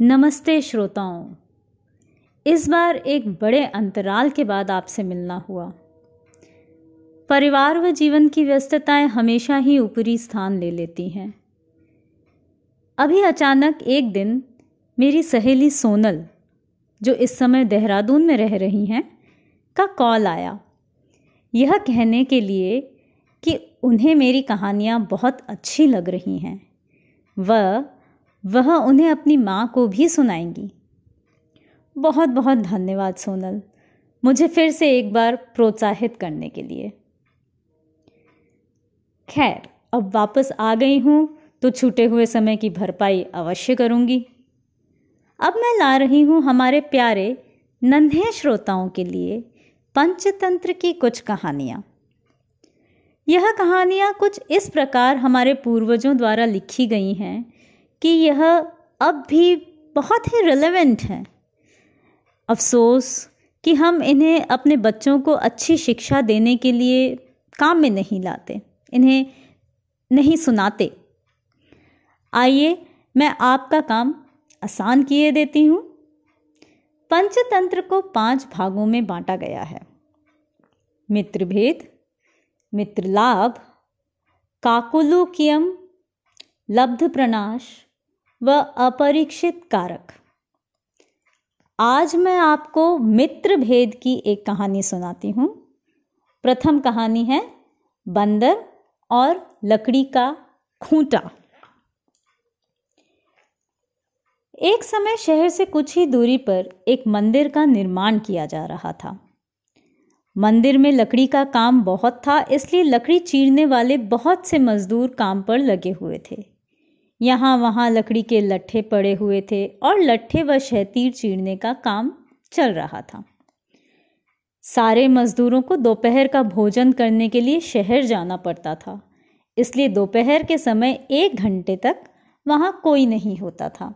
नमस्ते श्रोताओं। इस बार एक बड़े अंतराल के बाद आपसे मिलना हुआ। परिवार व जीवन की व्यस्तताएँ हमेशा ही ऊपरी स्थान ले लेती हैं। अभी अचानक एक दिन मेरी सहेली सोनल, जो इस समय देहरादून में रह रही हैं, का कॉल आया। यह कहने के लिए कि उन्हें मेरी कहानियाँ बहुत अच्छी लग रही हैं। वह वह उन्हें अपनी माँ को भी सुनाएँगी। बहुत बहुत धन्यवाद, सोनल। मुझे फिर से एक बार प्रोत्साहित करने के लिए। खैर, अब वापस आ गई हूँ तो छूटे हुए समय की भरपाई अवश्य करूँगी। अब मैं ला रही हूँ हमारे प्यारे नन्हे श्रोताओं के लिए पंचतंत्र की कुछ कहानियाँ। यह कहानियाँ कुछ इस प्रकार हमारे पूर्वजों द्वारा लिखी गई हैं कि यह अब भी बहुत ही रिलेवेंट है। अफसोस कि हम इन्हें अपने बच्चों को अच्छी शिक्षा देने के लिए काम में नहीं लाते, इन्हें नहीं सुनाते। आइए मैं आपका काम आसान किए देती हूँ। पंचतंत्र को पाँच भागों में बांटा गया है। मित्र मित्रभेद, मित्रलाभ, काकुलुकियम लब्ध प्रनाश व अपरीक्षित कारक। आज मैं आपको मित्र भेद की एक कहानी सुनाती हूँ। प्रथम कहानी है, बंदर और लकड़ी का खूंटा। एक समय शहर से कुछ ही दूरी पर एक मंदिर का निर्माण किया जा रहा था। मंदिर में लकड़ी का काम बहुत था, इसलिए लकड़ी चीरने वाले बहुत से मजदूर काम पर लगे हुए थे। यहाँ वहाँ लकड़ी के लट्ठे पड़े हुए थे और लट्ठे व शहतीर चीरने का काम चल रहा था। सारे मजदूरों को दोपहर का भोजन करने के लिए शहर जाना पड़ता था, इसलिए दोपहर के समय एक घंटे तक वहाँ कोई नहीं होता था।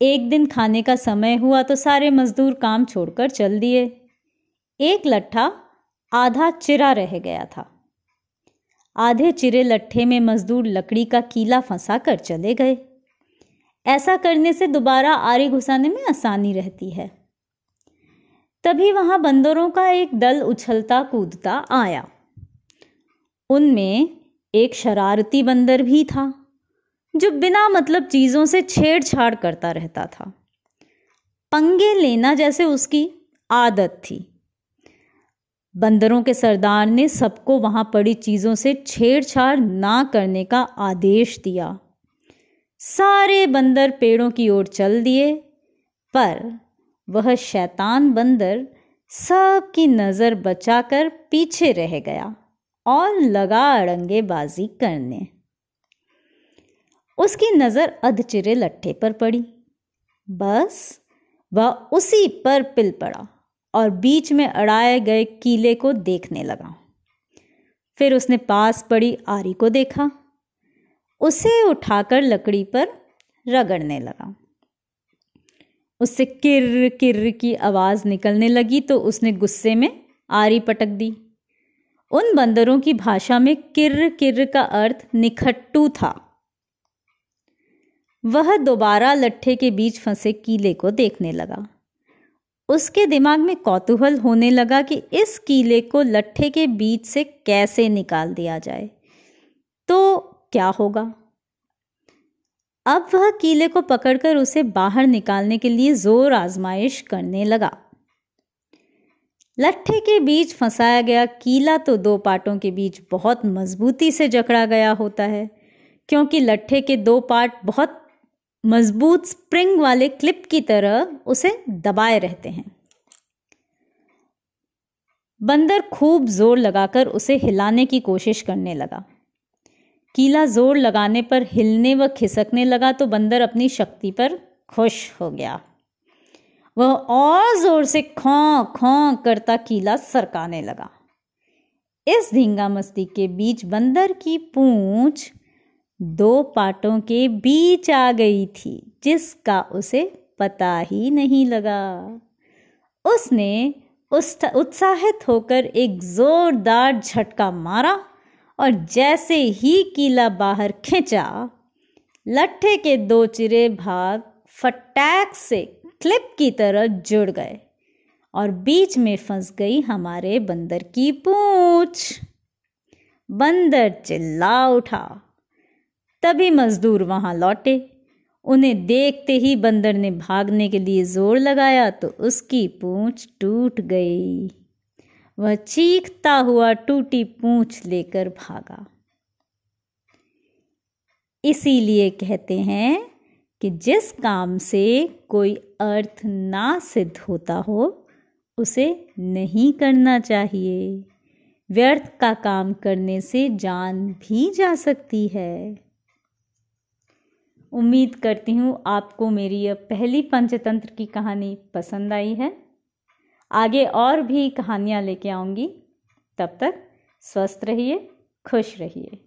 एक दिन खाने का समय हुआ तो सारे मजदूर काम छोड़कर चल दिए। एक लट्ठा आधा चिरा रह गया था। आधे चिरे लट्ठे में मजदूर लकड़ी का कीला फंसा कर चले गए। ऐसा करने से दोबारा आरी घुसाने में आसानी रहती है। तभी वहाँ बंदरों का एक दल उछलता कूदता आया। उनमें एक शरारती बंदर भी था, जो बिना मतलब चीज़ों से छेड़छाड़ करता रहता था। पंगे लेना जैसे उसकी आदत थी। बंदरों के सरदार ने सबको वहाँ पड़ी चीज़ों से छेड़छाड़ ना करने का आदेश दिया। सारे बंदर पेड़ों की ओर चल दिए, पर वह शैतान बंदर सबकी नज़र बचाकर पीछे रह गया और लगा अड़ंगेबाजी करने। उसकी नज़र अधचिरे लट्ठे पर पड़ी। बस वह उसी पर पिल पड़ा। और बीच में अड़ाए गए कीले को देखने लगा। फिर उसने पास पड़ी आरी को देखा। उसे उठाकर लकड़ी पर रगड़ने लगा। उससे किर किर की आवाज़ निकलने लगी तो उसने गुस्से में आरी पटक दी। उन बंदरों की भाषा में किर किर का अर्थ निखट्टू था। वह दोबारा लट्ठे के बीच फंसे कीले को देखने लगा। उसके दिमाग में कौतूहल होने लगा कि इस कीले को लट्ठे के बीच से कैसे निकाल दिया जाए। तो क्या होगा? अब वह कीले को पकड़कर उसे बाहर निकालने के लिए ज़ोर आजमाइश करने लगा। लट्ठे के बीच फंसाया गया कीला तो दो पार्टों के बीच बहुत मजबूती से जकड़ा गया होता है, क्योंकि लट्ठे के दो पार्ट बहुत मज़बूत स्प्रिंग वाले क्लिप की तरह उसे दबाए रहते हैं। बंदर खूब ज़ोर लगाकर उसे हिलाने की कोशिश करने लगा। कीला ज़ोर लगाने पर हिलने व खिसकने लगा तो बंदर अपनी शक्ति पर खुश हो गया। वह और ज़ोर से खों, खौ करता कीला सरकाने लगा। इस धींगा मस्ती के बीच बंदर की पूंछ दो पाटों के बीच आ गई थी, जिसका उसे पता ही नहीं लगा। उसने उत्साहित होकर एक जोरदार झटका मारा और जैसे ही कीला बाहर खींचा, लट्ठे के दो चिरे भाग फटैक से क्लिप की तरह जुड़ गए और बीच में फंस गई हमारे बंदर की पूंछ। बंदर चिल्ला उठा। तभी मजदूर वहाँ लौटे। उन्हें देखते ही बंदर ने भागने के लिए ज़ोर लगाया तो उसकी पूंछ टूट गई। वह चीखता हुआ टूटी पूंछ लेकर भागा। इसीलिए कहते हैं कि जिस काम से कोई अर्थ ना सिद्ध होता हो, उसे नहीं करना चाहिए। व्यर्थ का काम करने से जान भी जा सकती है। उम्मीद करती हूँ आपको मेरी यह पहली पंचतंत्र की कहानी पसंद आई है। आगे और भी कहानियाँ लेके आऊँगी। तब तक स्वस्थ रहिए, खुश रहिए।